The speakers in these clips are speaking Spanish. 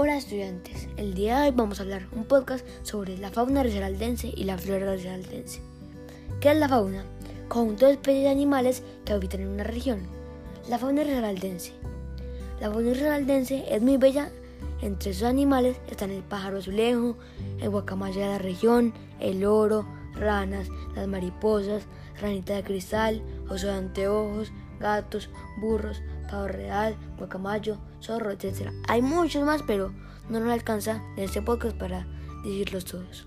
Hola estudiantes, el día de hoy vamos a hablar un podcast sobre la fauna risaraldense y la flora risaraldense. ¿Qué es la fauna? Conjunto de especies de animales que habitan en una región. La fauna risaraldense. La fauna risaraldense es muy bella. Entre sus animales están el pájaro azulejo, el guacamayo de la región, el oro, ranas, las mariposas, ranita de cristal, oso de anteojos, gatos, burros, pavo real, guacamayo, zorro, etc. Hay muchos más, pero no nos alcanza en este podcast para decirlos todos.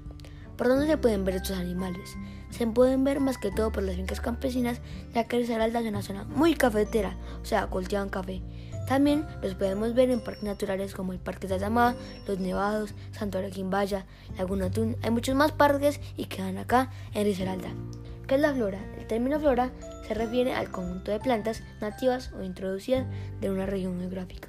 ¿Por dónde se pueden ver estos animales? Se pueden ver más que todo por las fincas campesinas, ya que Risaralda es una zona muy cafetera, o sea, cultivan café. También los podemos ver en parques naturales como el Parque de Azamá, Los Nevados, Santuario Quimbaya, Laguna Tun. Hay muchos más parques y quedan acá en Risaralda. ¿Qué es la flora? El término flora se refiere al conjunto de plantas nativas o introducidas de una región geográfica.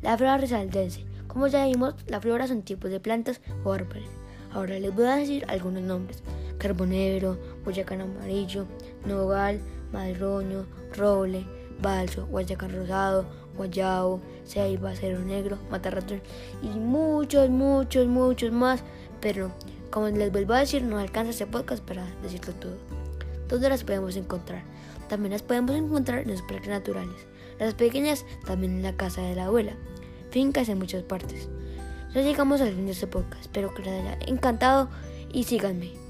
La flora risaraldense. Como ya vimos, la flora son tipos de plantas o árboles. Ahora les voy a decir algunos nombres. Carbonero, boyacán amarillo, nogal, madroño, roble, balso, guayacán rosado, guayabo, ceiba, cero negro, matarratón y muchos, muchos, muchos más. Pero como les vuelvo a decir, no alcanza este podcast para decirlo todo. ¿Dónde las podemos encontrar? También las podemos encontrar en los parques naturales. Las pequeñas también en la casa de la abuela. Fincas en muchas partes. Ya llegamos al fin de este podcast. Espero que les haya encantado y síganme.